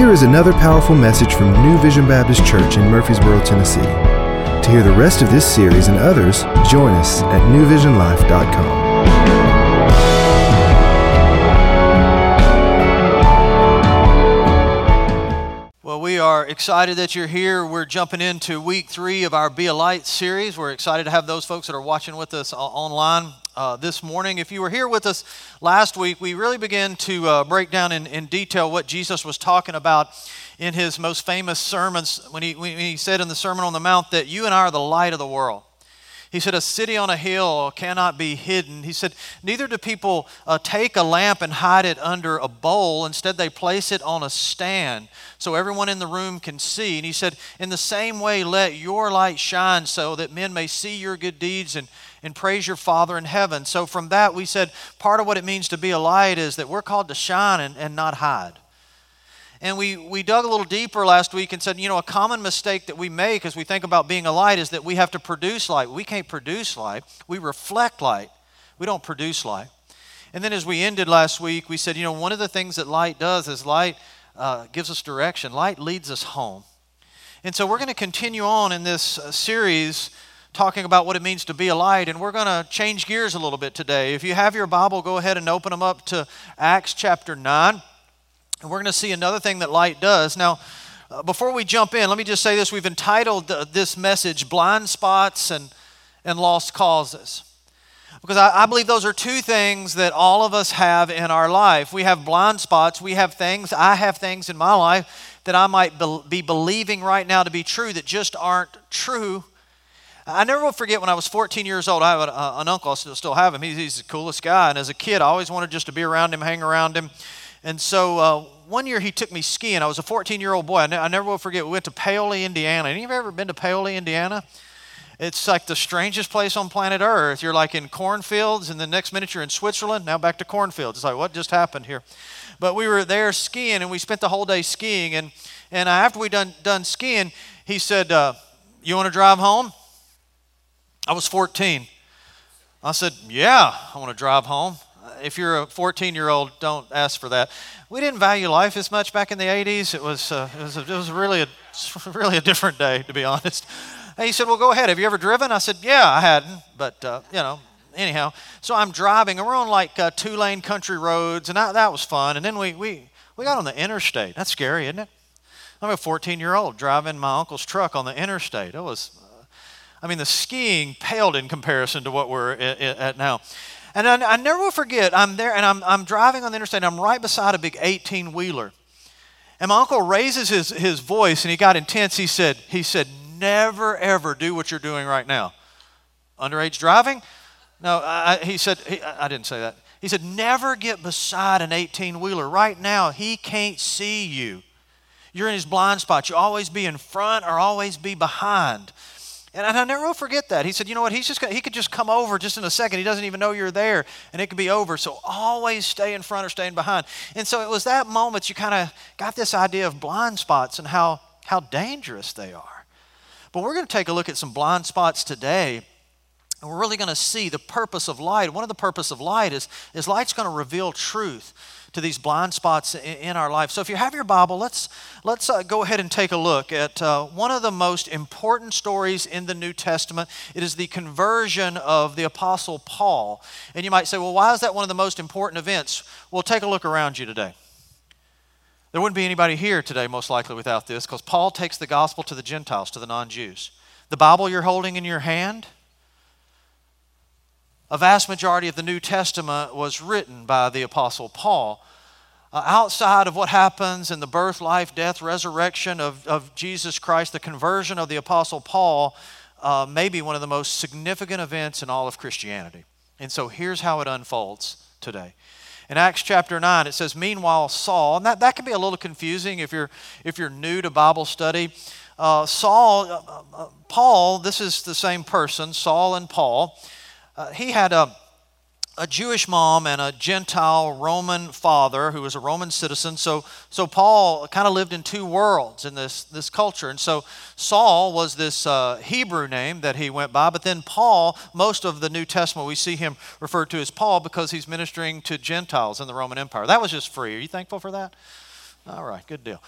Here is another powerful message from New Vision Baptist Church in Murfreesboro, Tennessee. To hear the rest of this series and others, join us at newvisionlife.com. Well, we are excited that you're here. We're jumping into week three of our Be a Light series. We're excited to have those folks that are watching with us online uh, this morning. If you were here with us last week, we really began to uh, break down in, in detail what Jesus was talking about in his most famous sermons when he, when he said in the Sermon on the Mount that you and I are the light of the world. He said, A city on a hill cannot be hidden. He said, Neither do people uh, take a lamp and hide it under a bowl. Instead, they place it on a stand so everyone in the room can see. And he said, In the same way, let your light shine so that men may see your good deeds and, and praise your Father in heaven. So, from that, we said part of what it means to be a light is that we're called to shine and, and not hide. And we, we dug a little deeper last week and said, you know, a common mistake that we make as we think about being a light is that we have to produce light. We can't produce light, we reflect light. We don't produce light. And then as we ended last week, we said, you know, one of the things that light does is light uh, gives us direction, light leads us home. And so we're going to continue on in this uh, series talking about what it means to be a light. And we're going to change gears a little bit today. If you have your Bible, go ahead and open them up to Acts chapter 9. And we're going to see another thing that light does. Now, uh, before we jump in, let me just say this. We've entitled uh, this message Blind Spots and, and Lost Causes. Because I, I, believe those are two things that all of us have in our life. We have blind spots, we have things, I have things in my life that I might be, be believing right now to be true that just aren't true. I never will forget when I was 14 years old, I have an uncle, I still, still have him. He's, he's the coolest guy. And as a kid, I always wanted just to be around him, hang around him. And so uh, one year he took me skiing. I was a 14 year old boy. I, ne- I, never will forget. We went to Paoli, Indiana. Any of you ever been to Paoli, Indiana? It's like the strangest place on planet Earth. You're like in cornfields, and the next minute you're in Switzerland. Now back to cornfields. It's like, what just happened here? But we were there skiing, and we spent the whole day skiing. And, and after we done done skiing, he said, uh, "You want to drive home?" I was 14. I said, "Yeah, I want to drive home." if you're a 14 year old, don't ask for that. We didn't value life as much back in the 80s. It was, uh, it was, a, it was really, a, really a different day, to be honest. And he said, Well, go ahead. Have you ever driven? I said, Yeah, I hadn't. But, uh, you know, anyhow. So I'm driving, and we're on like uh, two lane country roads, and I, that was fun. And then we, we, we got on the interstate. That's scary, isn't it? I'm a 14 year old driving my uncle's truck on the interstate. It was, I mean, the skiing paled in comparison to what we're at, now. And I, I never will forget, I'm there and I'm, I'm driving on the interstate, and I'm right beside a big 18 wheeler. And my uncle raises his, his voice and he got intense. He said, he said, never ever do what you're doing right now. Underage driving? No, I, he said, he, I didn't say that. He said, never get beside an 18 wheeler. Right now, he can't see you. You're in his blind spot. You always be in front or always be behind. And I never will forget that. He said, you know what, he's just he could just come over just in a second. He doesn't even know you're there, and it could be over. So always stay in front or stay behind. And so it was that moment you kind of got this idea of blind spots and how, how dangerous they are. But we're going to take a look at some blind spots today. And we're really going to see the purpose of light. One of the purpose of light is, is light's going to reveal truth to these blind spots in, in our life. So if you have your Bible, let's, let's uh, go ahead and take a look at uh, one of the most important stories in the New Testament. It is the conversion of the Apostle Paul. And you might say, well, why is that one of the most important events? Well, take a look around you today. There wouldn't be anybody here today, most likely, without this, because Paul takes the gospel to the Gentiles, to the non Jews. The Bible you're holding in your hand, a vast majority of the New Testament was written by the Apostle Paul. Uh, outside of what happens in the birth, life, death, resurrection of, of Jesus Christ, the conversion of the Apostle Paul uh, may be one of the most significant events in all of Christianity. And so here's how it unfolds today. In Acts chapter 9, it says, Meanwhile, Saul, and that, that can be a little confusing if you're, if you're new to Bible study. Uh, Saul, uh, uh, Paul, this is the same person, Saul and Paul uh, he had a, a Jewish mom and a Gentile Roman father who was a Roman citizen. So, so Paul kind of lived in two worlds in this, this culture. And so Saul was this uh, Hebrew name that he went by. But then Paul, most of the New Testament, we see him referred to as Paul because he's ministering to Gentiles in the Roman Empire. That was just free. Are you thankful for that? All right, good deal.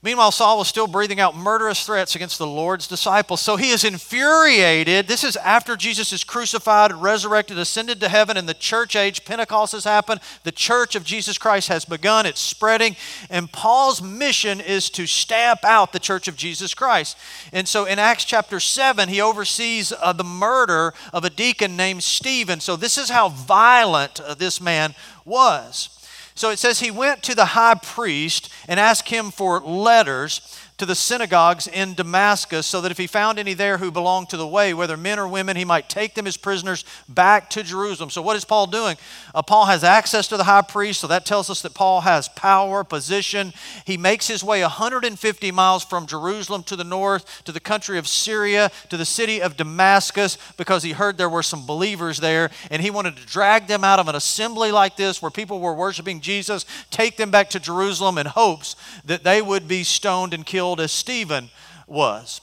Meanwhile, Saul was still breathing out murderous threats against the Lord's disciples. So he is infuriated. This is after Jesus is crucified, resurrected, ascended to heaven, and the church age, Pentecost has happened. The church of Jesus Christ has begun, it's spreading. And Paul's mission is to stamp out the church of Jesus Christ. And so in Acts chapter 7, he oversees uh, the murder of a deacon named Stephen. So this is how violent uh, this man was. So it says he went to the high priest and asked him for letters to the synagogues in Damascus so that if he found any there who belonged to the way, whether men or women, he might take them as prisoners back to Jerusalem. So, what is Paul doing? Uh, Paul has access to the high priest, so that tells us that Paul has power, position. He makes his way 150 miles from Jerusalem to the north, to the country of Syria, to the city of Damascus, because he heard there were some believers there, and he wanted to drag them out of an assembly like this where people were worshiping Jesus, take them back to Jerusalem in hopes that they would be stoned and killed as Stephen was.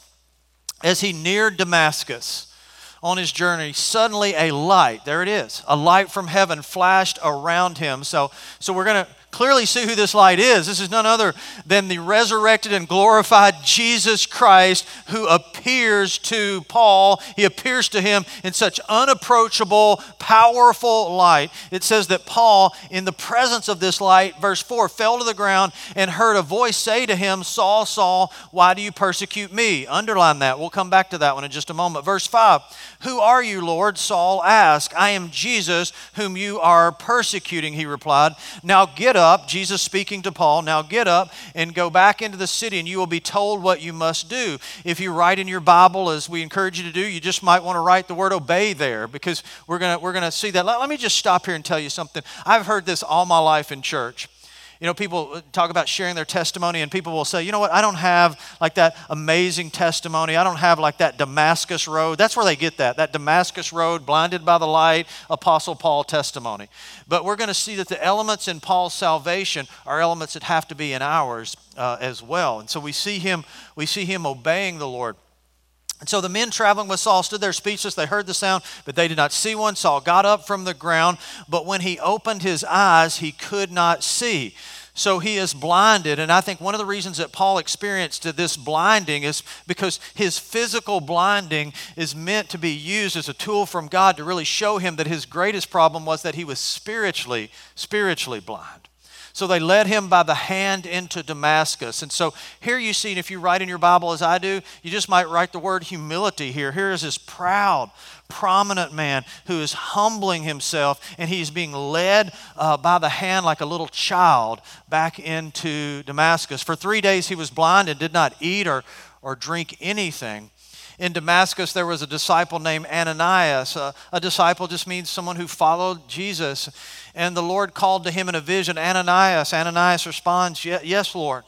As he neared Damascus on his journey, suddenly a light, there it is, a light from heaven flashed around him. So, so we're going to clearly see who this light is. This is none other than the resurrected and glorified Jesus Christ who appears to Paul. He appears to him in such unapproachable, powerful light. It says that Paul, in the presence of this light, verse 4, fell to the ground and heard a voice say to him, Saul, Saul, why do you persecute me? Underline that. We'll come back to that one in just a moment. Verse 5, Who are you, Lord? Saul asked. I am Jesus, whom you are persecuting, he replied. Now get up Jesus speaking to Paul, now get up and go back into the city, and you will be told what you must do. If you write in your Bible, as we encourage you to do, you just might want to write the word obey there because we're going to we're going to see that. Let, let me just stop here and tell you something. I've heard this all my life in church. You know, people talk about sharing their testimony, and people will say, you know what, I don't have like that amazing testimony. I don't have like that Damascus road. That's where they get that, that Damascus road, blinded by the light, Apostle Paul testimony. But we're going to see that the elements in Paul's salvation are elements that have to be in ours uh, as well. And so we see him, we see him obeying the Lord. And so the men traveling with Saul stood there speechless. They heard the sound, but they did not see one. Saul got up from the ground, but when he opened his eyes, he could not see. So he is blinded. And I think one of the reasons that Paul experienced this blinding is because his physical blinding is meant to be used as a tool from God to really show him that his greatest problem was that he was spiritually, spiritually blind. So they led him by the hand into Damascus. And so here you see, and if you write in your Bible as I do, you just might write the word humility here. Here is this proud, prominent man who is humbling himself and he's being led uh, by the hand like a little child back into Damascus. For three days he was blind and did not eat or, or drink anything in Damascus, there was a disciple named Ananias. A disciple just means someone who followed Jesus. And the Lord called to him in a vision, Ananias. Ananias responds, Yes, Lord.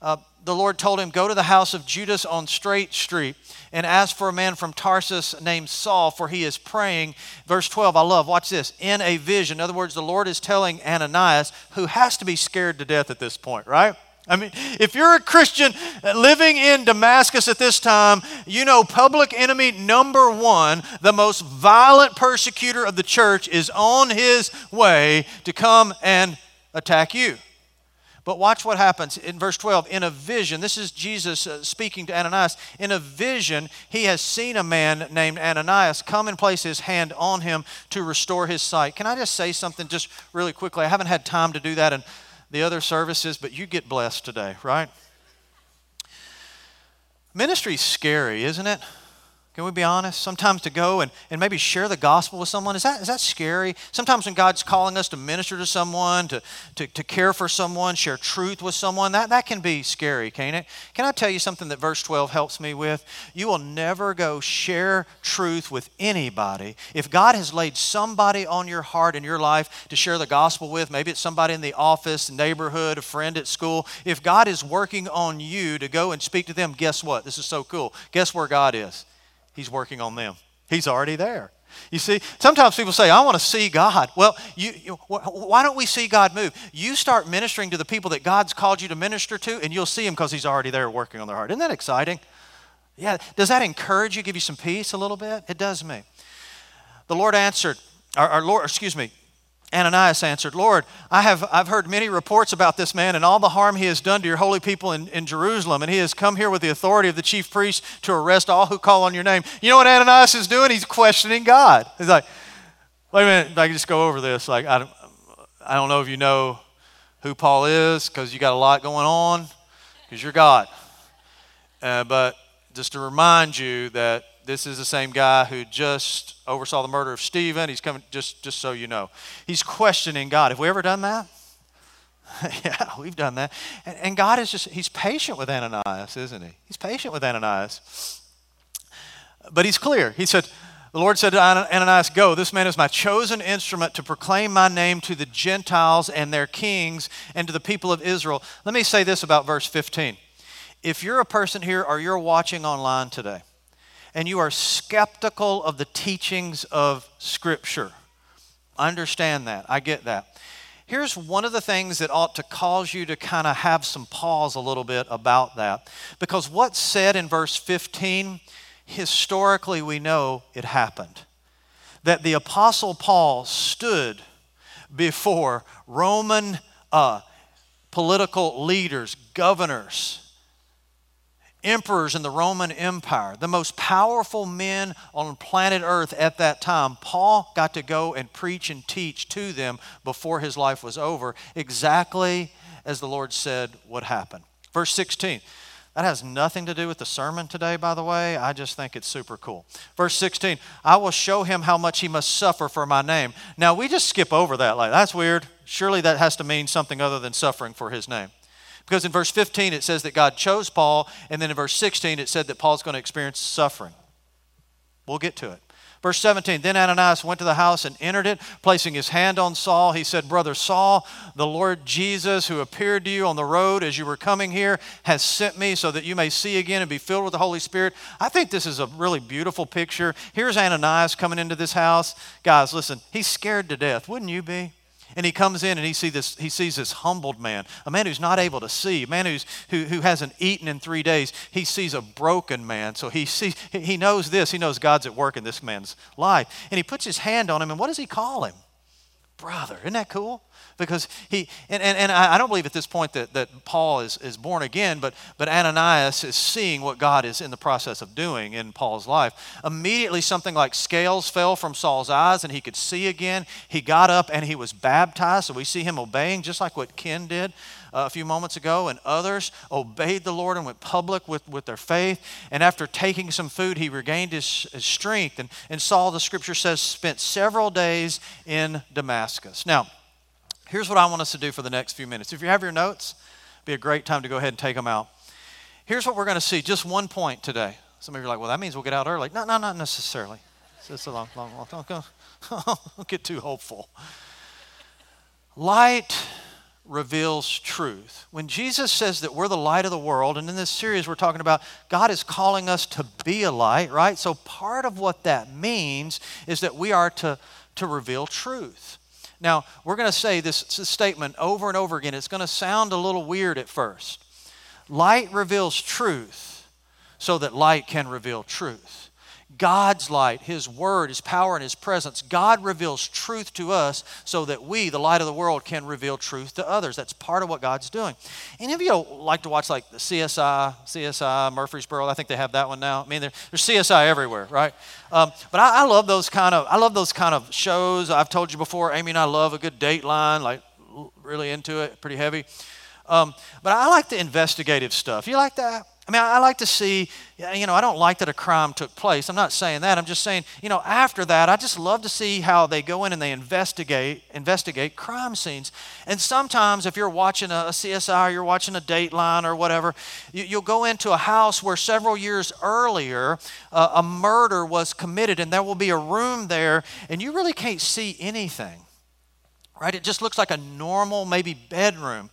Uh, the Lord told him, Go to the house of Judas on Straight Street and ask for a man from Tarsus named Saul, for he is praying. Verse 12, I love, watch this, in a vision. In other words, the Lord is telling Ananias, who has to be scared to death at this point, right? I mean, if you're a Christian living in Damascus at this time, you know public enemy number one, the most violent persecutor of the church, is on his way to come and attack you. But watch what happens in verse 12. In a vision, this is Jesus uh, speaking to Ananias. In a vision, he has seen a man named Ananias come and place his hand on him to restore his sight. Can I just say something just really quickly? I haven't had time to do that in the other services, but you get blessed today, right? Ministry's scary, isn't it? Can we be honest? Sometimes to go and, and maybe share the gospel with someone, is that, is that scary? Sometimes when God's calling us to minister to someone, to, to, to care for someone, share truth with someone, that, that can be scary, can't it? Can I tell you something that verse 12 helps me with? You will never go share truth with anybody. If God has laid somebody on your heart in your life to share the gospel with, maybe it's somebody in the office, neighborhood, a friend at school, if God is working on you to go and speak to them, guess what? This is so cool. Guess where God is? He's working on them. He's already there. You see, sometimes people say, I want to see God. Well, you, you, why don't we see God move? You start ministering to the people that God's called you to minister to, and you'll see Him because He's already there working on their heart. Isn't that exciting? Yeah. Does that encourage you, give you some peace a little bit? It does me. The Lord answered, our, our Lord, excuse me, Ananias answered, Lord, I have, I've heard many reports about this man and all the harm he has done to your holy people in, in Jerusalem, and he has come here with the authority of the chief priest to arrest all who call on your name. You know what Ananias is doing? He's questioning God. He's like, wait a minute, if I can just go over this. Like, I don't, I don't know if you know who Paul is because you got a lot going on because you're God. Uh, but just to remind you that this is the same guy who just oversaw the murder of Stephen. He's coming, just, just so you know. He's questioning God. Have we ever done that? yeah, we've done that. And, and God is just, he's patient with Ananias, isn't he? He's patient with Ananias. But he's clear. He said, the Lord said to Ananias, Go, this man is my chosen instrument to proclaim my name to the Gentiles and their kings and to the people of Israel. Let me say this about verse 15. If you're a person here or you're watching online today, and you are skeptical of the teachings of Scripture. I understand that. I get that. Here's one of the things that ought to cause you to kind of have some pause a little bit about that. Because what's said in verse 15, historically we know it happened. That the Apostle Paul stood before Roman uh, political leaders, governors, emperors in the Roman Empire, the most powerful men on planet Earth at that time, Paul got to go and preach and teach to them before his life was over, exactly as the Lord said would happen. Verse 16. That has nothing to do with the sermon today, by the way. I just think it's super cool. Verse 16, I will show him how much he must suffer for my name. Now, we just skip over that. Like, that's weird. Surely that has to mean something other than suffering for his name. Because in verse 15 it says that God chose Paul, and then in verse 16 it said that Paul's going to experience suffering. We'll get to it. Verse 17 Then Ananias went to the house and entered it, placing his hand on Saul. He said, Brother Saul, the Lord Jesus, who appeared to you on the road as you were coming here, has sent me so that you may see again and be filled with the Holy Spirit. I think this is a really beautiful picture. Here's Ananias coming into this house. Guys, listen, he's scared to death. Wouldn't you be? And he comes in and he, see this, he sees this humbled man, a man who's not able to see, a man who's, who, who hasn't eaten in three days. He sees a broken man. So he, sees, he knows this. He knows God's at work in this man's life. And he puts his hand on him, and what does he call him? Brother. Isn't that cool? Because he and, and, and I don't believe at this point that, that Paul is, is born again, but but Ananias is seeing what God is in the process of doing in Paul's life. Immediately something like scales fell from Saul's eyes and he could see again. He got up and he was baptized. So we see him obeying just like what Ken did. Uh, a few moments ago, and others obeyed the Lord and went public with, with their faith. And after taking some food, he regained his, his strength. And, and Saul, the scripture says, spent several days in Damascus. Now, Here's what I want us to do for the next few minutes. If you have your notes, be a great time to go ahead and take them out. Here's what we're going to see, just one point today. Some of you are like, well, that means we'll get out early. No, no, not necessarily. It's a long, long, long. Don't, don't get too hopeful. Light reveals truth. When Jesus says that we're the light of the world, and in this series we're talking about God is calling us to be a light, right? So part of what that means is that we are to, to reveal truth. Now, we're going to say this, this statement over and over again. It's going to sound a little weird at first. Light reveals truth so that light can reveal truth. God's light, His Word, His power, and His presence. God reveals truth to us so that we, the light of the world, can reveal truth to others. That's part of what God's doing. Any of you like to watch like the CSI, CSI, Murfreesboro? I think they have that one now. I mean, there's CSI everywhere, right? Um, but I, I love those kind of I love those kind of shows. I've told you before, Amy and I love a good Dateline, like really into it, pretty heavy. Um, but I like the investigative stuff. You like that? I mean, I like to see, you know, I don't like that a crime took place. I'm not saying that. I'm just saying, you know, after that, I just love to see how they go in and they investigate, investigate crime scenes. And sometimes if you're watching a, CSI or you're watching a Dateline or whatever, you, will go into a house where several years earlier uh, a murder was committed and there will be a room there and you really can't see anything, right? It just looks like a normal, maybe bedroom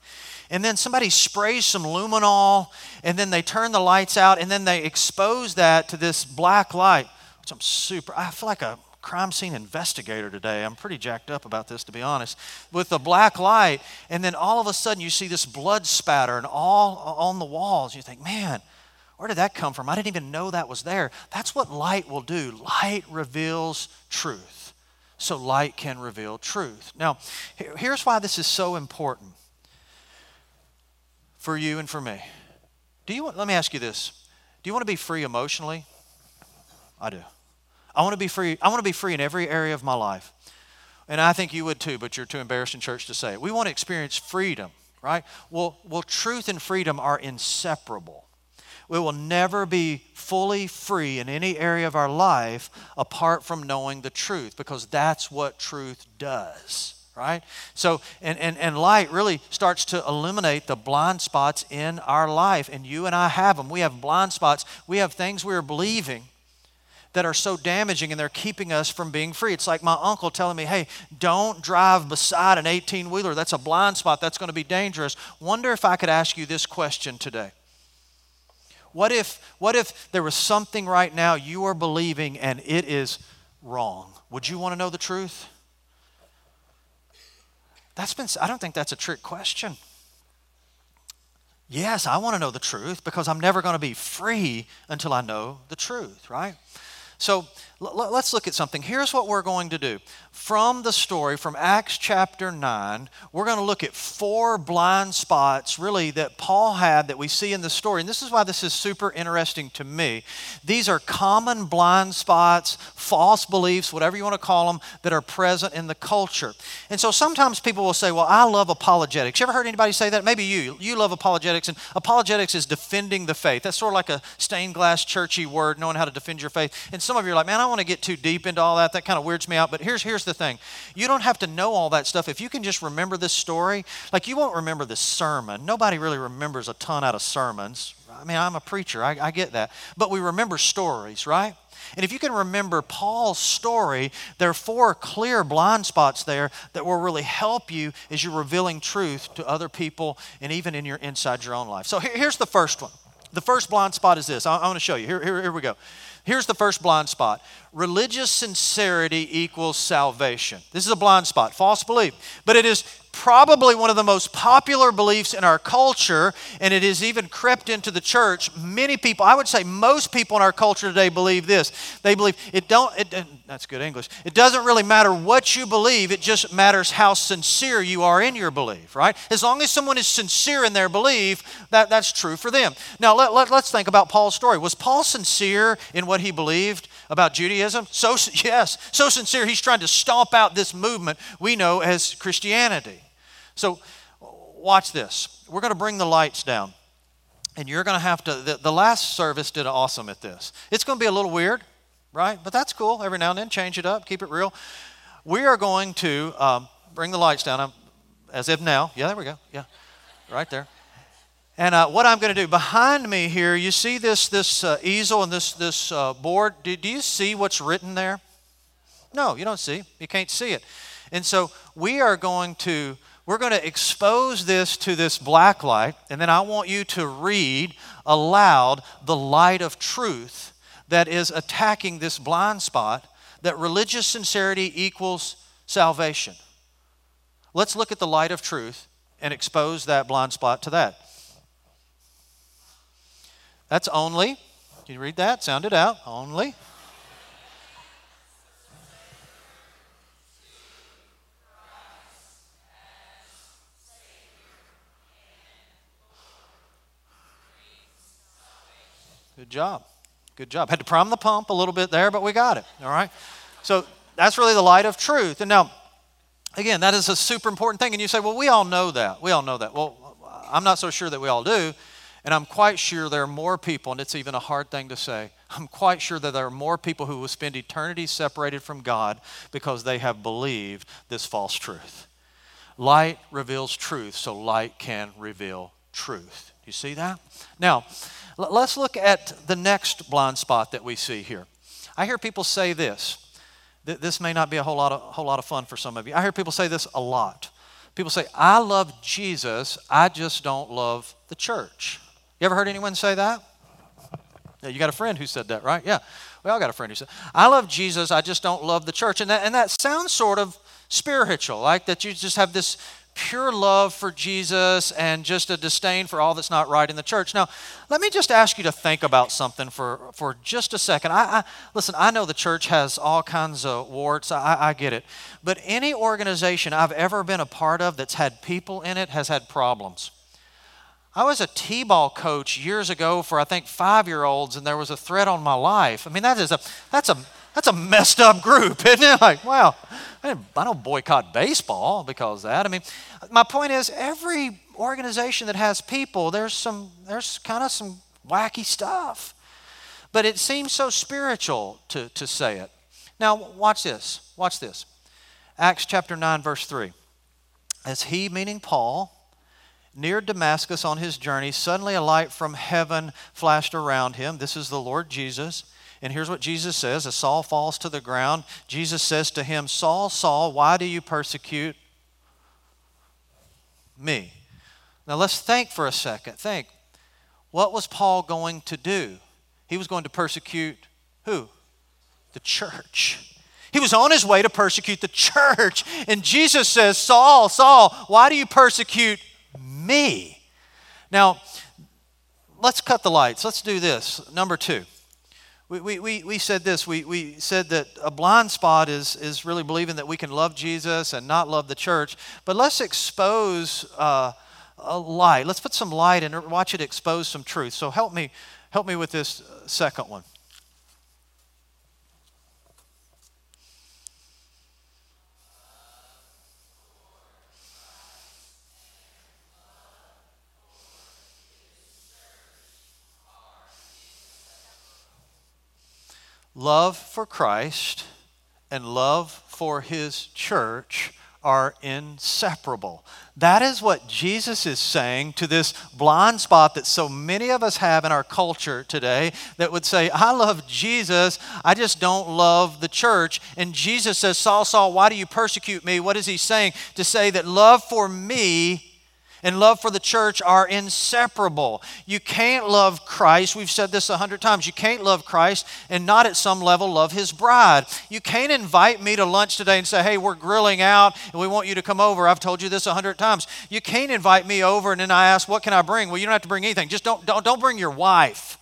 and then somebody sprays some luminol, and then they turn the lights out, and then they expose that to this black light, which I'm super, I feel like a crime scene investigator today. I'm pretty jacked up about this, to be honest. With the black light, and then all of a sudden you see this blood spatter and all on the walls. You think, man, where did that come from? I didn't even know that was there. That's what light will do. Light reveals truth. so light can reveal truth. Now, here's why this is so important for you and for me. Do you want, let me ask you this. Do you want to be free emotionally? I do. I want to be free. I want to be free in every area of my life. And I think you would too, but you're too embarrassed in church to say it. We want to experience freedom, right? Well, well, truth and freedom are inseparable. We will never be fully free in any area of our life apart from knowing the truth, because that's what truth does right? So, and, and, and light really starts to eliminate the blind spots in our life. And you and I have them. We have blind spots. We have things we are believing that are so damaging and they're keeping us from being free. It's like my uncle telling me, hey, don't drive beside an 18 wheeler. That's a blind spot. That's going to be dangerous. Wonder if I could ask you this question today. What if, what if there was something right now you are believing and it is wrong? Would you want to know the truth? That's been, I don't think that's a trick question. Yes, I want to know the truth because I'm never going to be free until I know the truth, right? So let's look at something. Here's what we're going to do. From the story, from Acts chapter 9, we're going to look at four blind spots, really, that Paul had that we see in the story. And this is why this is super interesting to me. These are common blind spots, false beliefs, whatever you want to call them, that are present in the culture. And so sometimes people will say, Well, I love apologetics. You ever heard anybody say that? Maybe you. You love apologetics. And apologetics is defending the faith. That's sort of like a stained glass churchy word, knowing how to defend your faith. And some of you are like, Man, I want to get too deep into all that. That kind of weirds me out. But here's, here's the thing you don't have to know all that stuff. If you can just remember this story, like you won't remember the sermon. Nobody really remembers a ton out of sermons. I mean, I'm a preacher, I, I get that. But we remember stories, right? And if you can remember Paul's story, there are four clear blind spots there that will really help you as you're revealing truth to other people and even in your inside your own life. So here's the first one. The first blind spot is this. I, I want to show you. Here, here, here we go. Here's the first blind spot religious sincerity equals salvation. This is a blind spot, false belief. But it is probably one of the most popular beliefs in our culture, and it has even crept into the church. Many people, I would say most people in our culture today believe this. They believe it don't, it, that's good English. It doesn't really matter what you believe, it just matters how sincere you are in your belief, right? As long as someone is sincere in their belief, that, that's true for them. Now, let, let, let's think about Paul's story. Was Paul sincere in what he believed? about Judaism? So, yes, so sincere, he's trying to stomp out this movement we know as Christianity. So, watch this. We're going to bring the lights down. And you're going to have to, the, the last service did awesome at this. It's going to be a little weird, right? But that's cool. Every now and then, change it up, keep it real. We are going to um, bring the lights down, I'm, as if now. Yeah, there we go. Yeah, right there. And uh, what I'm going to do behind me here, you see this this uh, easel and this this uh, board. Do, do you see what's written there? No, you don't see. You can't see it. And so we are going to we're going to expose this to this black light, and then I want you to read aloud the light of truth that is attacking this blind spot that religious sincerity equals salvation. Let's look at the light of truth and expose that blind spot to that. That's only. Can you read that? Sound it out. Only. Good job. Good job. Had to prime the pump a little bit there, but we got it. All right. So that's really the light of truth. And now, again, that is a super important thing. And you say, well, we all know that. We all know that. Well, I'm not so sure that we all do and I'm quite sure there are more people, and it's even a hard thing to say, I'm quite sure that there are more people who will spend eternity separated from God because they have believed this false truth. Light reveals truth, so light can reveal truth. You see that? Now, let's look at the next blind spot that we see here. I hear people say this. This may not be a whole lot of, whole lot of fun for some of you. I hear people say this a lot. People say, I love Jesus, I just don't love the church. You ever heard anyone say that? Yeah, you got a friend who said that, right? Yeah. We all got a friend who said, I love Jesus, I just don't love the church. And that, and that sounds sort of spiritual, like that you just have this pure love for Jesus and just a disdain for all that's not right in the church. Now, let me just ask you to think about something for, for just a second. I, I listen, I know the church has all kinds of warts, I, I get it. But any organization I've ever been a part of that's had people in it has had problems. I was a T ball coach years ago for, I think, five year olds, and there was a threat on my life. I mean, that is a, that's a, that's a messed up group, isn't it? Like, wow, I, don't boycott baseball because that. I mean, my point is, every organization that has people, there's some, there's kind of some wacky stuff. But it seems so spiritual to, to say it. Now, watch this. Watch this. Acts chapter 9, verse 3. As he, meaning Paul, near Damascus on his journey, suddenly a light from heaven flashed around him. This is the Lord Jesus. And here's what Jesus says as Saul falls to the ground, Jesus says to him, Saul, Saul, why do you persecute me? Now let's think for a second. Think. What was Paul going to do? He was going to persecute who? The church. He was on his way to persecute the church. And Jesus says, Saul, Saul, why do you persecute me. Now, let's cut the lights. Let's do this. Number two. We, we, we, we said this. We, we said that a blind spot is, is really believing that we can love Jesus and not love the church. But let's expose uh, a light. Let's put some light and watch it expose some truth. So help me, help me with this second one. Love for Christ and love for his church are inseparable. That is what Jesus is saying to this blind spot that so many of us have in our culture today that would say, I love Jesus, I just don't love the church. And Jesus says, Saul, Saul, why do you persecute me? What is he saying? To say that love for me and love for the church are inseparable. You can't love Christ. We've said this a hundred times. You can't love Christ and not at some level love his bride. You can't invite me to lunch today and say, hey, we're grilling out and we want you to come over. I've told you this a hundred times. You can't invite me over and then I ask, what can I bring? Well, you don't have to bring anything. Just don't, don't, don't bring your wife.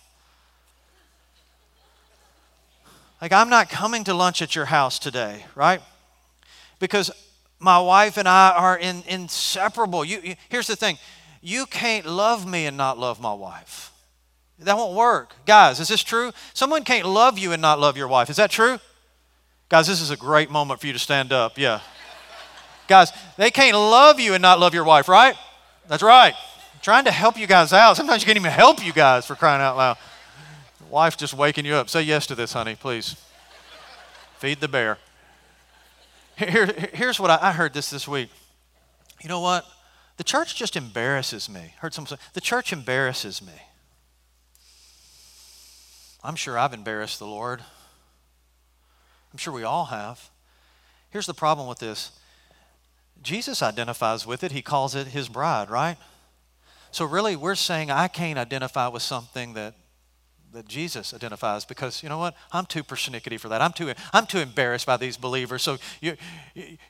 Like, I'm not coming to lunch at your house today, right? Because my wife and I are in, inseparable. You, you, here's the thing you can't love me and not love my wife. That won't work. Guys, is this true? Someone can't love you and not love your wife. Is that true? Guys, this is a great moment for you to stand up. Yeah. guys, they can't love you and not love your wife, right? That's right. I'm trying to help you guys out. Sometimes you can't even help you guys for crying out loud. Wife just waking you up. Say yes to this, honey, please. Feed the bear. Here, here's what I, I heard this this week. You know what? The church just embarrasses me. Heard someone say, the church embarrasses me. I'm sure I've embarrassed the Lord. I'm sure we all have. Here's the problem with this Jesus identifies with it, he calls it his bride, right? So, really, we're saying I can't identify with something that that Jesus identifies because you know what? I'm too persnickety for that. I'm too, I'm too embarrassed by these believers. So you,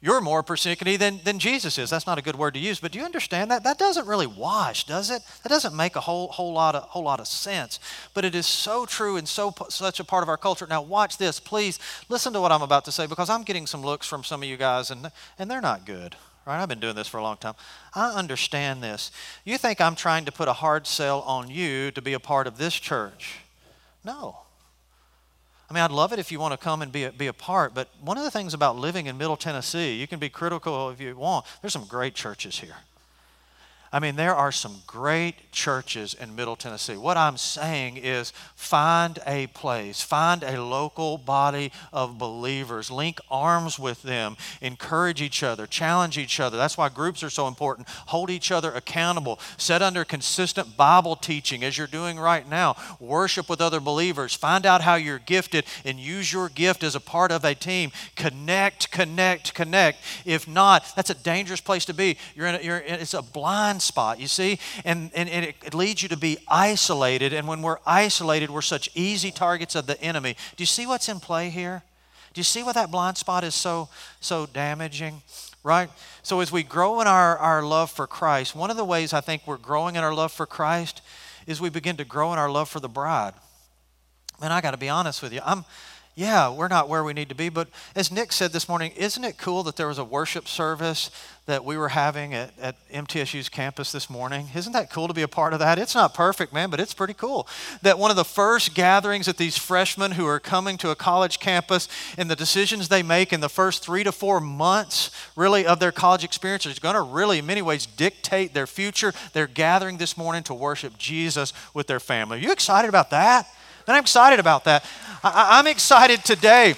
you're more persnickety than, than Jesus is. That's not a good word to use, but do you understand that? That doesn't really wash, does it? That doesn't make a whole, whole, lot, of, whole lot of sense. But it is so true and so such a part of our culture. Now, watch this. Please listen to what I'm about to say because I'm getting some looks from some of you guys, and, and they're not good right? I've been doing this for a long time. I understand this. You think I'm trying to put a hard sell on you to be a part of this church. No. I mean, I'd love it if you want to come and be a, be a part, but one of the things about living in Middle Tennessee, you can be critical if you want, there's some great churches here. I mean, there are some great churches in Middle Tennessee. What I'm saying is find a place, find a local body of believers, link arms with them, encourage each other, challenge each other. That's why groups are so important. Hold each other accountable, set under consistent Bible teaching as you're doing right now. Worship with other believers, find out how you're gifted, and use your gift as a part of a team. Connect, connect, connect. If not, that's a dangerous place to be. You're in a, you're in, it's a blind blind spot, you see? And, and, and it, it leads you to be isolated. And when we're isolated, we're such easy targets of the enemy. Do you see what's in play here? Do you see why that blind spot is so, so damaging? right? So as we grow in our, our love for Christ, one of the ways I think we're growing in our love for Christ is we begin to grow in our love for the bride. And I got to be honest with you. I'm, yeah, we're not where we need to be. But as Nick said this morning, isn't it cool that there was a worship service that we were having at, at MTSU's campus this morning? Isn't that cool to be a part of that? It's not perfect, man, but it's pretty cool. That one of the first gatherings that these freshmen who are coming to a college campus and the decisions they make in the first three to four months, really, of their college experience is going to really, in many ways, dictate their future. They're gathering this morning to worship Jesus with their family. Are you excited about that? And I'm excited about that. I, am excited today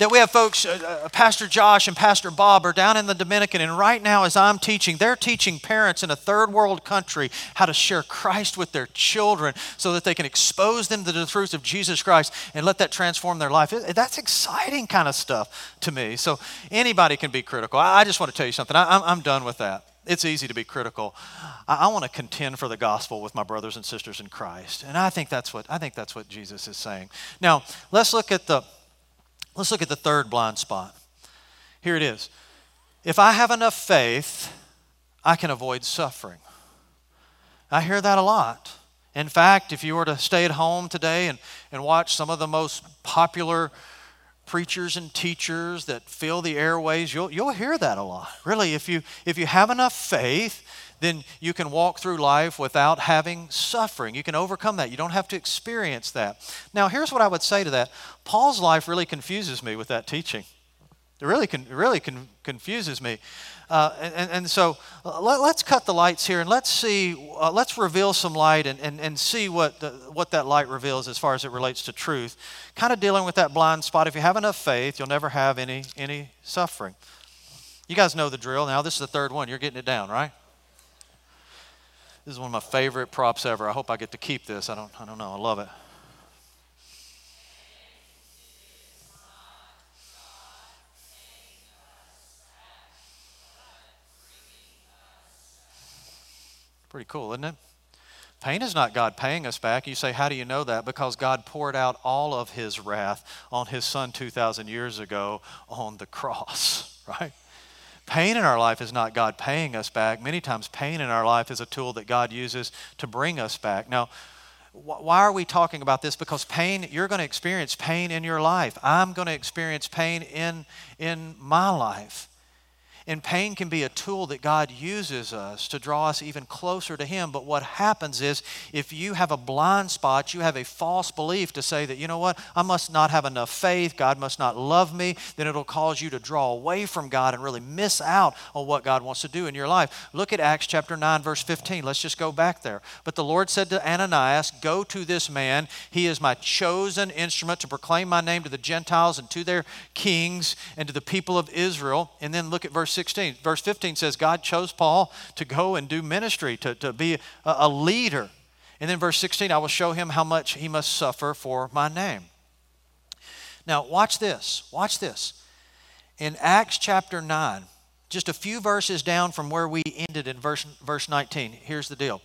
that we have folks, uh, uh, Pastor Josh and Pastor Bob are down in the Dominican, and right now, as I'm teaching, they're teaching parents in a third world country how to share Christ with their children so that they can expose them to the truth of Jesus Christ and let that transform their life. That's exciting kind of stuff to me. So anybody can be critical. I just want to tell you something. I, I'm done with that it's easy to be critical. I, I want to contend for the gospel with my brothers and sisters in Christ. And I think that's what I think that's what Jesus is saying. Now, let's look at the let's look at the third blind spot. Here it is. If I have enough faith, I can avoid suffering. I hear that a lot. In fact, if you were to stay at home today and, and watch some of the most popular preachers and teachers that fill the airways, you'll, you'll hear that a lot. Really, if you, if you have enough faith, then you can walk through life without having suffering. You can overcome that. You don't have to experience that. Now, here's what I would say to that Paul's life really confuses me with that teaching. It really, con- really con- confuses me. Uh, and, and, so uh, let, us cut the lights here and let's see, uh, let's reveal some light and, and, and see what, the, what that light reveals as far as it relates to truth. Kind of dealing with that blind spot. If you have enough faith, you'll never have any, any suffering. You guys know the drill now. This is the third one. You're getting it down, right? This is one of my favorite props ever. I hope I get to keep this. I don't, I don't know. I love it. Pretty cool, isn't it? Pain is not God paying us back. You say, How do you know that? Because God poured out all of his wrath on his son 2,000 years ago on the cross, right? Pain in our life is not God paying us back. Many times, pain in our life is a tool that God uses to bring us back. Now, why are we talking about this? Because pain, you're going to experience pain in your life. I'm going to experience pain in, in my life. And pain can be a tool that God uses us to draw us even closer to Him. But what happens is, if you have a blind spot, you have a false belief to say that, you know what, I must not have enough faith, God must not love me, then it'll cause you to draw away from God and really miss out on what God wants to do in your life. Look at Acts chapter 9, verse 15. Let's just go back there. But the Lord said to Ananias, Go to this man. He is my chosen instrument to proclaim my name to the Gentiles and to their kings and to the people of Israel. And then look at verse 16. Verse 15 says, God chose Paul to go and do ministry, to, to be a, a leader. And then verse 16, I will show him how much he must suffer for my name. Now, watch this. Watch this. In Acts chapter 9, just a few verses down from where we ended in verse, verse 19, here's the deal.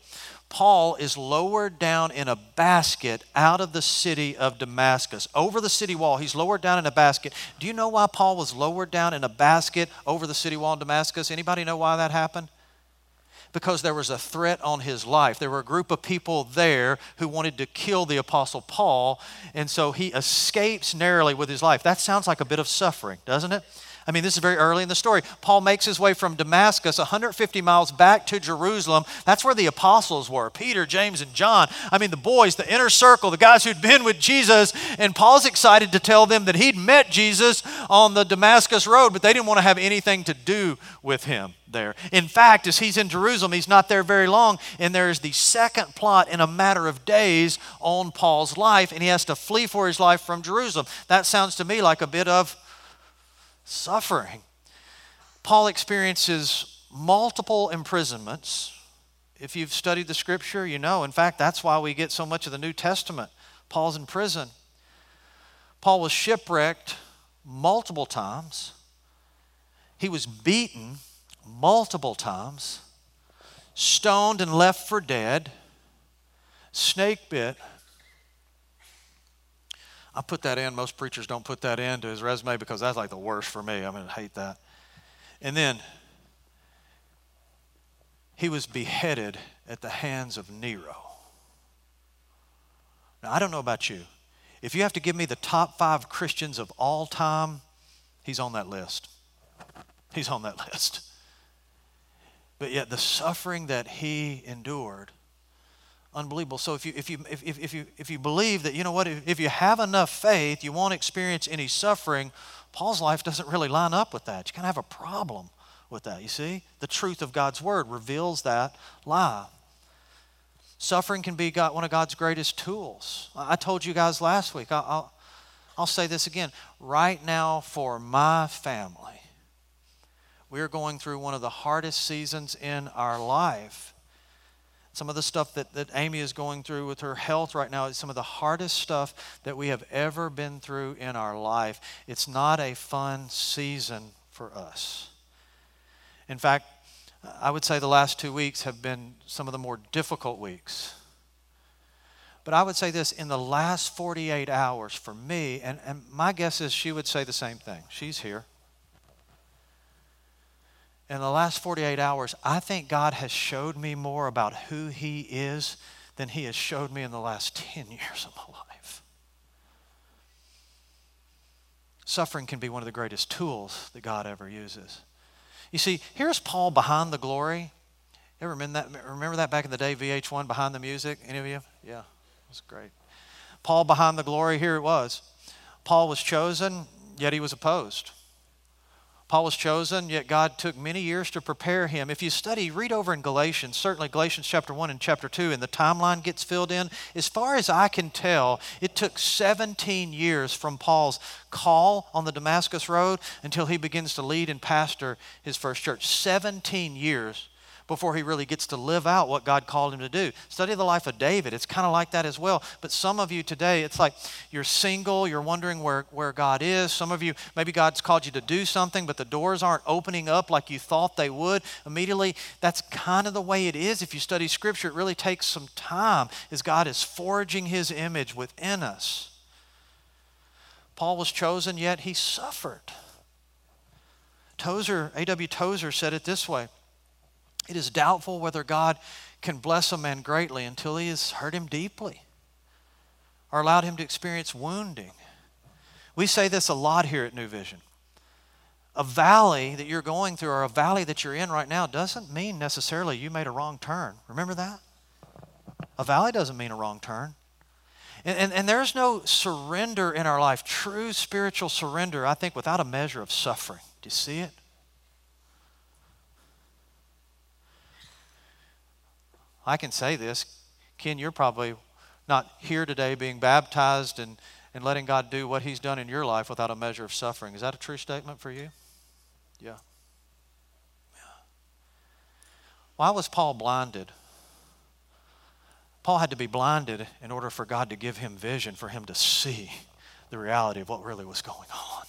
Paul is lowered down in a basket out of the city of Damascus. Over the city wall, he's lowered down in a basket. Do you know why Paul was lowered down in a basket over the city wall in Damascus? Anybody know why that happened? Because there was a threat on his life. There were a group of people there who wanted to kill the Apostle Paul, and so he escapes narrowly with his life. That sounds like a bit of suffering, doesn't it? I mean, this is very early in the story. Paul makes his way from Damascus 150 miles back to Jerusalem. That's where the apostles were Peter, James, and John. I mean, the boys, the inner circle, the guys who'd been with Jesus. And Paul's excited to tell them that he'd met Jesus on the Damascus road, but they didn't want to have anything to do with him there. In fact, as he's in Jerusalem, he's not there very long, and there is the second plot in a matter of days on Paul's life, and he has to flee for his life from Jerusalem. That sounds to me like a bit of suffering. Paul experiences multiple imprisonments. If you've studied the scripture, you know. In fact, that's why we get so much of the New Testament. Paul's in prison. Paul was shipwrecked multiple times. He was beaten multiple times, stoned and left for dead, snake bit I put that in. Most preachers don't put that into his resume because that's like the worst for me. I'm mean, I hate that. And then he was beheaded at the hands of Nero. Now, I don't know about you. If you have to give me the top five Christians of all time, he's on that list. He's on that list. But yet, the suffering that he endured, unbelievable. So, if you, if you, if, if, you, if you believe that, you know what, if, if you have enough faith, you won't experience any suffering, Paul's life doesn't really line up with that. You kind of have a problem with that, you see? The truth of God's word reveals that lie. Suffering can be God, one of God's greatest tools. I told you guys last week, I'll, I'll, I'll say this again. Right now, for my family, we are going through one of the hardest seasons in our life. Some of the stuff that, that Amy is going through with her health right now is some of the hardest stuff that we have ever been through in our life. It's not a fun season for us. In fact, I would say the last two weeks have been some of the more difficult weeks. But I would say this in the last 48 hours for me, and, and my guess is she would say the same thing. She's here. In the last 48 hours, I think God has showed me more about who He is than He has showed me in the last 10 years of my life. Suffering can be one of the greatest tools that God ever uses. You see, here's Paul behind the glory. Ever remember that, remember that back in the day, VH1, behind the music? Any of you? Yeah, it was great. Paul behind the glory, here it was. Paul was chosen, yet he was opposed. Paul was chosen, yet God took many years to prepare him. If you study, read over in Galatians, certainly Galatians chapter 1 and chapter 2, and the timeline gets filled in. As far as I can tell, it took 17 years from Paul's call on the Damascus Road until he begins to lead and pastor his first church. 17 years before he really gets to live out what God called him to do. Study the life of David. It's kind of like that as well. But some of you today, it's like you're single, you're wondering where, where God is. Some of you, maybe God's called you to do something, but the doors aren't opening up like you thought they would immediately. That's kind of the way it is. If you study Scripture, it really takes some time as God is forging his image within us. Paul was chosen, yet he suffered. Tozer, A.W. Tozer said it this way it is doubtful whether God can bless a man greatly until he has hurt him deeply or allowed him to experience wounding. We say this a lot here at New Vision. A valley that you're going through or a valley that you're in right now doesn't mean necessarily you made a wrong turn. Remember that? A valley doesn't mean a wrong turn. And, and, and, there's no surrender in our life, true spiritual surrender, I think, without a measure of suffering. Do you see it? I can say this. Ken, you're probably not here today being baptized and, and letting God do what He's done in your life without a measure of suffering. Is that a true statement for you? Yeah. yeah. Why was Paul blinded? Paul had to be blinded in order for God to give him vision, for him to see the reality of what really was going on.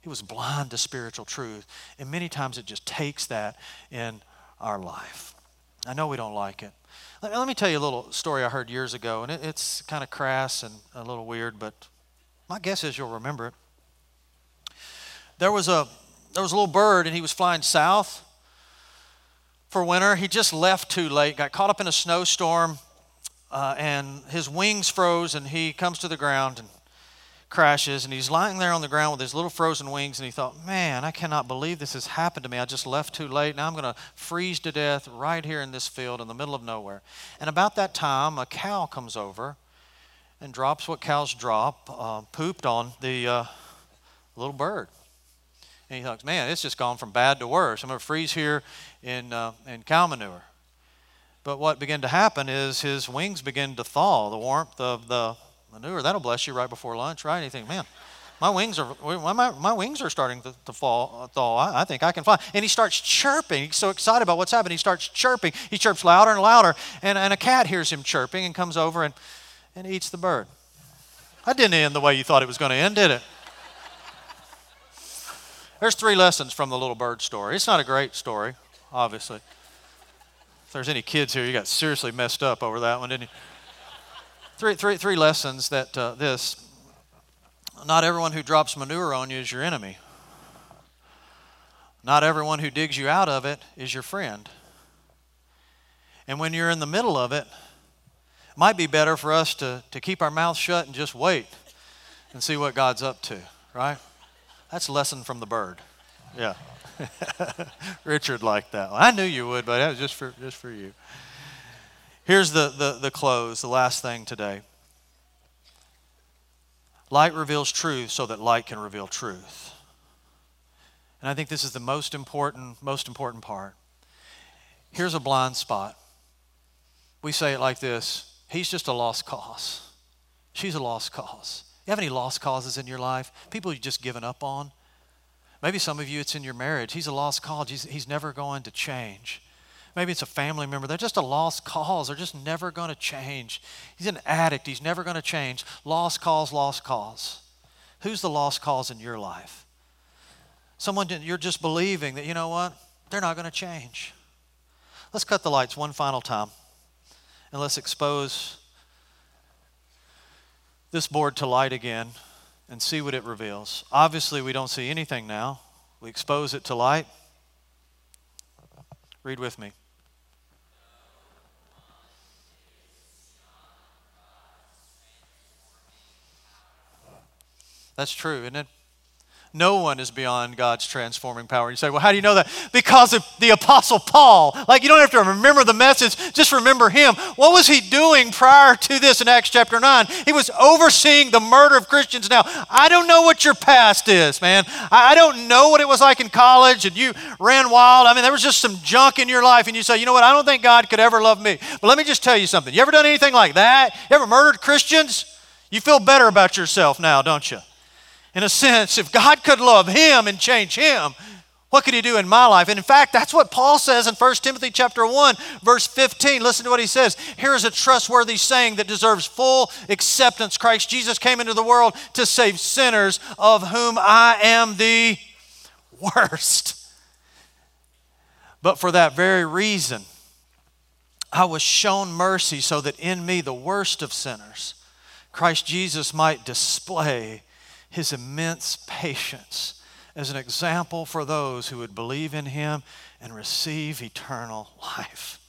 He was blind to spiritual truth. And many times it just takes that in our life. I know we don't like it. Let, me tell you a little story I heard years ago, and it, it's kind of crass and a little weird, but my guess is you'll remember it. There was a there was a little bird, and he was flying south for winter. He just left too late, got caught up in a snowstorm, uh, and his wings froze, and he comes to the ground and crashes and he's lying there on the ground with his little frozen wings and he thought, man, I cannot believe this has happened to me. I just left too late. Now I'm going to freeze to death right here in this field in the middle of nowhere. And about that time, a cow comes over and drops what cows drop, uh, pooped on the uh, little bird. And he thought, man, it's just gone from bad to worse. I'm going to freeze here in, uh, in cow manure. But what began to happen is his wings began to thaw. The warmth of the manure. That'll bless you right before lunch, right? And you think, man, my wings are my, my wings are starting to, to fall uh, thaw. I, I, think I can fly. And he starts chirping. He's so excited about what's happening. He starts chirping. He chirps louder and louder. And, and a cat hears him chirping and comes over and, and eats the bird. That didn't end the way you thought it was going to end, did it? There's three lessons from the little bird story. It's not a great story, obviously. If there's any kids here, you got seriously messed up over that one, didn't you? Three, three, three lessons that uh, this not everyone who drops manure on you is your enemy. Not everyone who digs you out of it is your friend. And when you're in the middle of it, it might be better for us to, to keep our mouth shut and just wait and see what God's up to, right? That's a lesson from the bird. Yeah. Richard liked that. I knew you would, but that was just for, just for you. Here's the, the, the close, the last thing today. Light reveals truth so that light can reveal truth. And I think this is the most important, most important part. Here's a blind spot. We say it like this He's just a lost cause. She's a lost cause. You have any lost causes in your life? People you've just given up on? Maybe some of you, it's in your marriage. He's a lost cause. He's, he's never going to change. Maybe it's a family member. They're just a lost cause. They're just never going to change. He's an addict. He's never going to change. Lost cause, lost cause. Who's the lost cause in your life? Someone you're just believing that, you know what? They're not going to change. Let's cut the lights one final time and let's expose this board to light again and see what it reveals. Obviously, we don't see anything now. We expose it to light. Read with me. That's true, isn't it? No one is beyond God's transforming power. You say, well, how do you know that? Because of the Apostle Paul. Like, you don't have to remember the message, just remember him. What was he doing prior to this in Acts chapter 9? He was overseeing the murder of Christians. Now, I don't know what your past is, man. I don't know what it was like in college and you ran wild. I mean, there was just some junk in your life, and you say, you know what? I don't think God could ever love me. But let me just tell you something. You ever done anything like that? You ever murdered Christians? You feel better about yourself now, don't you? In a sense, if God could love him and change him, what could he do in my life? And in fact, that's what Paul says in 1 Timothy chapter 1, verse 15. Listen to what he says. Here is a trustworthy saying that deserves full acceptance. Christ Jesus came into the world to save sinners, of whom I am the worst. But for that very reason, I was shown mercy so that in me, the worst of sinners, Christ Jesus might display his immense patience as an example for those who would believe in him and receive eternal life.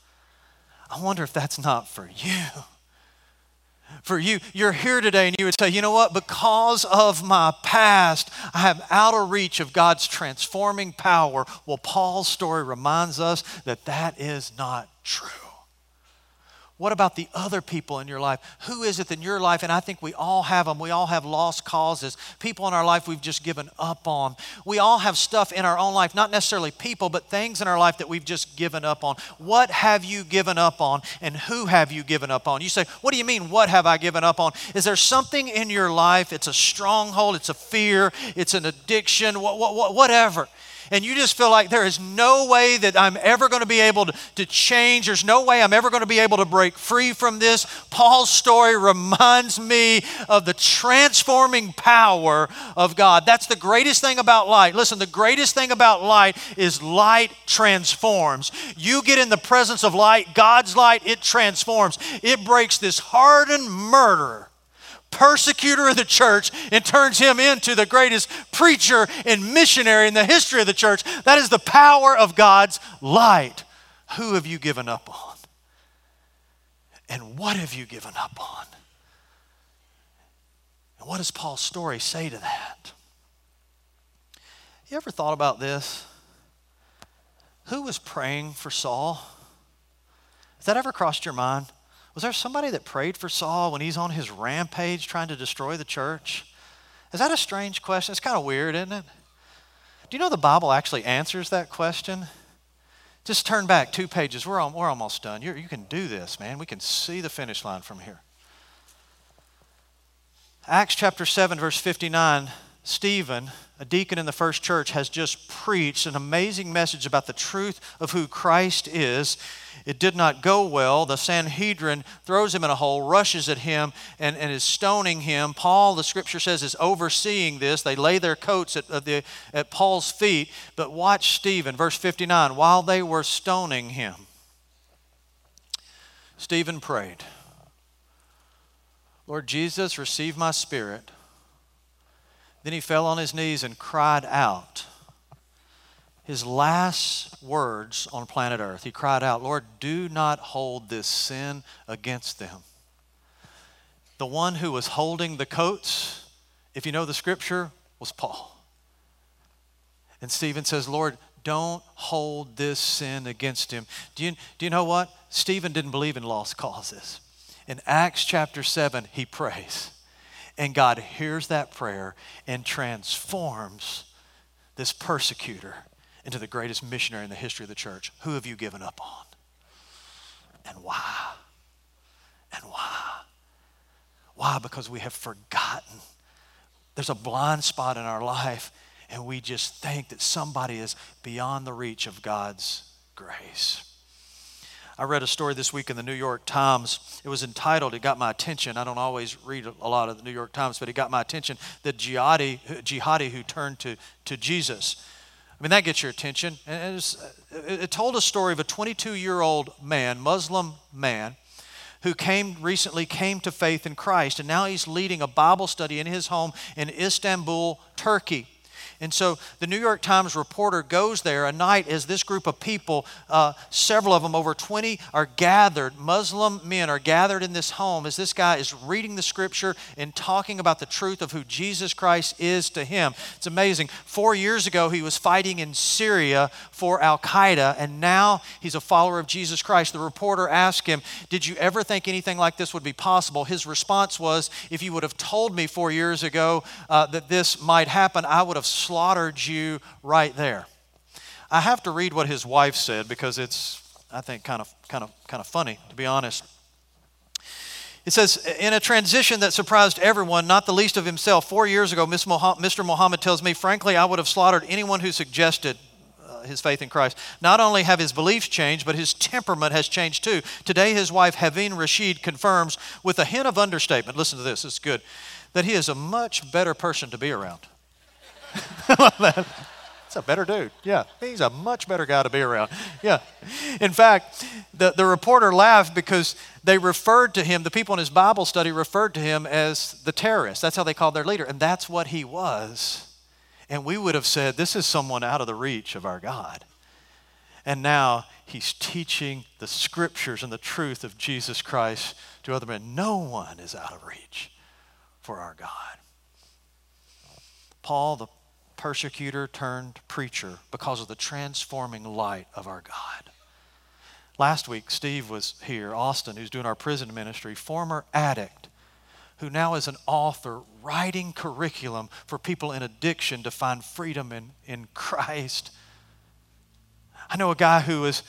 I wonder if that's not for you. For you, you're here today and you would say, you know what? Because of my past, I am out of reach of God's transforming power. Well, Paul's story reminds us that that is not true. What about the other people in your life? Who is it in your life? And I think we all have them. We all have lost causes, people in our life we've just given up on. We all have stuff in our own life, not necessarily people, but things in our life that we've just given up on. What have you given up on, and who have you given up on? You say, What do you mean, what have I given up on? Is there something in your life? It's a stronghold, it's a fear, it's an addiction, whatever and you just feel like there is no way that I'm ever going to be able to, to change, there's no way I'm ever going to be able to break free from this, Paul's story reminds me of the transforming power of God. That's the greatest thing about light. Listen, the greatest thing about light is light transforms. You get in the presence of light, God's light, it transforms. It breaks this hardened murderer persecutor of the church and turns him into the greatest preacher and missionary in the history of the church. That is the power of God's light. Who have you given up on? And what have you given up on? And what does Paul's story say to that? You ever thought about this? Who was praying for Saul? Has that ever crossed your mind? Was there somebody that prayed for Saul when he's on his rampage trying to destroy the church? Is that a strange question? It's kind of weird, isn't it? Do you know the Bible actually answers that question? Just turn back two pages. We're, we're almost done. You're, you can do this, man. We can see the finish line from here. Acts chapter 7, verse 59 Stephen, a deacon in the first church, has just preached an amazing message about the truth of who Christ is. It did not go well. The Sanhedrin throws him in a hole, rushes at him, and, and is stoning him. Paul, the scripture says, is overseeing this. They lay their coats at, at, the, at Paul's feet. But watch Stephen, verse 59. While they were stoning him, Stephen prayed, Lord Jesus, receive my spirit. Then he fell on his knees and cried out, his last words on planet Earth, he cried out, Lord, do not hold this sin against them. The one who was holding the coats, if you know the scripture, was Paul. And Stephen says, Lord, don't hold this sin against him. Do you, do you know what? Stephen didn't believe in lost causes. In Acts chapter 7, he prays. And God hears that prayer and transforms this persecutor into the greatest missionary in the history of the church. Who have you given up on? And why? And why? Why? Because we have forgotten. There's a blind spot in our life, and we just think that somebody is beyond the reach of God's grace. I read a story this week in the New York Times. It was entitled, it got my attention. I don't always read a lot of the New York Times, but it got my attention. The jihadi, jihadi who turned to, to Jesus. I mean, that gets your attention. And it, told a story of a 22 year old man, Muslim man, who came recently came to faith in Christ, and now he's leading a Bible study in his home in Istanbul, Turkey. And so the New York Times reporter goes there a night as this group of people, uh, several of them, over 20, are gathered. Muslim men are gathered in this home as this guy is reading the scripture and talking about the truth of who Jesus Christ is to him. It's amazing. Four years ago, he was fighting in Syria for Al Qaeda, and now he's a follower of Jesus Christ. The reporter asked him, Did you ever think anything like this would be possible? His response was, If you would have told me four years ago uh, that this might happen, I would have slaughtered you right there. I have to read what his wife said because it's, I think, kind of, kind of, kind of funny, to be honest. It says, in a transition that surprised everyone, not the least of himself, four years ago, Mr. Muhammad tells me, frankly, I would have slaughtered anyone who suggested uh, his faith in Christ. Not only have his beliefs changed, but his temperament has changed too. Today, his wife, Haveen Rashid, confirms with a hint of understatement, listen to this, it's good, that he is a much better person to be around. That's a better dude. Yeah, he's a much better guy to be around. Yeah. In fact, the, the reporter laughed because they referred to him, the people in his Bible study referred to him as the terrorist. That's how they called their leader. And that's what he was. And we would have said, this is someone out of the reach of our God. And now he's teaching the scriptures and the truth of Jesus Christ to other men. No one is out of reach for our God. Paul, the persecutor turned preacher because of the transforming light of our God. Last week, Steve was here, Austin, who's doing our prison ministry, former addict, who now is an author writing curriculum for people in addiction to find freedom in, in Christ. I know a guy who was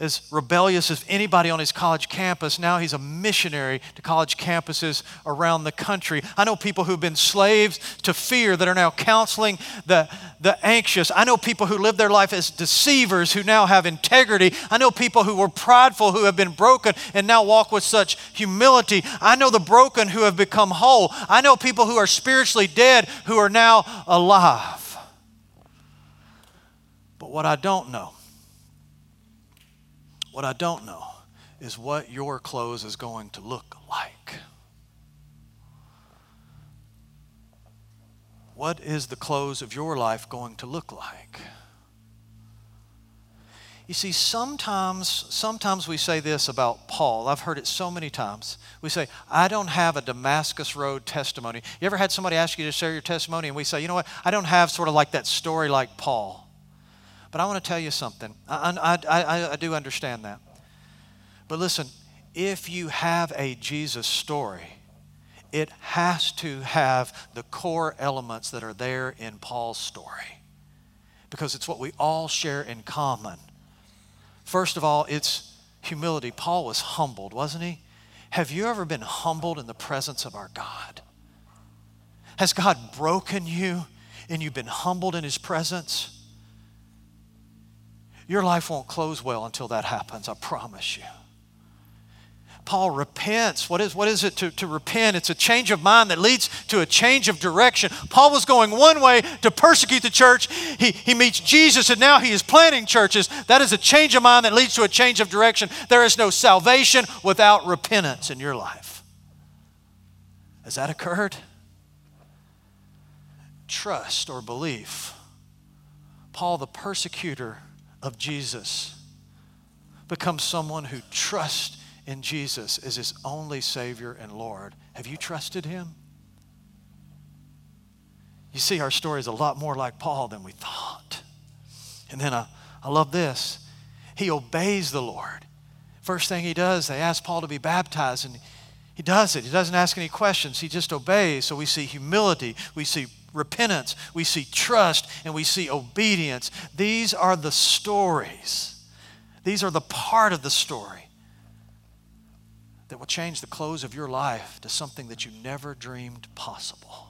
as rebellious as anybody on his college campus. Now he's a missionary to college campuses around the country. I know people who've been slaves to fear that are now counseling the, the anxious. I know people who live their life as deceivers who now have integrity. I know people who were prideful who have been broken and now walk with such humility. I know the broken who have become whole. I know people who are spiritually dead who are now alive. But what I don't know what I don't know is what your close is going to look like. What is the close of your life going to look like? You see, sometimes, sometimes we say this about Paul. I've heard it so many times. We say, I don't have a Damascus Road testimony. You ever had somebody ask you to share your testimony, and we say, you know what? I don't have sort of like that story like Paul. But I want to tell you something. I, I, I, I do understand that. But listen, if you have a Jesus story, it has to have the core elements that are there in Paul's story because it's what we all share in common. First of all, it's humility. Paul was humbled, wasn't he? Have you ever been humbled in the presence of our God? Has God broken you and you've been humbled in his presence? Your life won't close well until that happens, I promise you. Paul repents. What is, what is it to, to repent? It's a change of mind that leads to a change of direction. Paul was going one way to persecute the church. He, he meets Jesus and now he is planting churches. That is a change of mind that leads to a change of direction. There is no salvation without repentance in your life. Has that occurred? Trust or belief Paul, the persecutor of Jesus, becomes someone who trusts in Jesus as his only Savior and Lord. Have you trusted him? You see, our story is a lot more like Paul than we thought. And then I, I love this. He obeys the Lord. First thing he does, they ask Paul to be baptized, and he does it. He doesn't ask any questions, he just obeys. So we see humility, we see repentance, we see trust, and we see obedience. These are the stories. These are the part of the story that will change the close of your life to something that you never dreamed possible.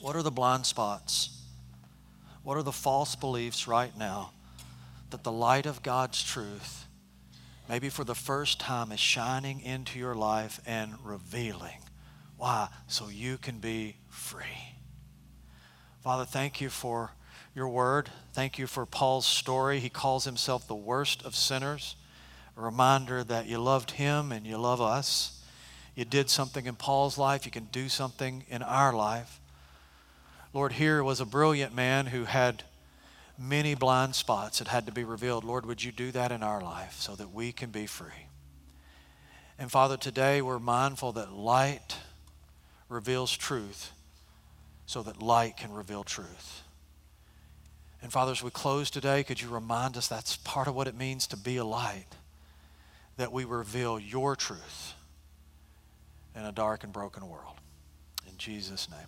What are the blind spots? What are the false beliefs right now that the light of God's truth, maybe for the first time, is shining into your life and revealing? Why? So you can be free. Father, thank you for your word. Thank you for Paul's story. He calls himself the worst of sinners, a reminder that you loved him and you love us. You did something in Paul's life, you can do something in our life. Lord, here was a brilliant man who had many blind spots that had to be revealed. Lord, would you do that in our life so that we can be free? And Father, today we're mindful that light reveals truth so that light can reveal truth. And Father, as we close today, could you remind us that's part of what it means to be a light, that we reveal your truth in a dark and broken world. In Jesus' name,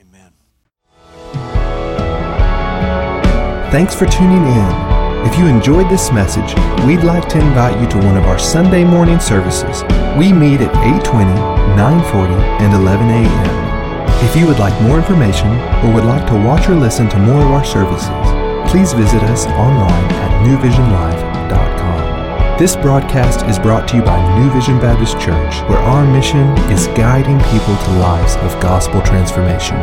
amen. Thanks for tuning in. If you enjoyed this message, we'd like to invite you to one of our Sunday morning services. We meet at 8:20, 9:40, and 11 a.m. If you would like more information or would like to watch or listen to more of our services, please visit us online at newvisionlive.com. This broadcast is brought to you by New Vision Baptist Church, where our mission is guiding people to lives of gospel transformation.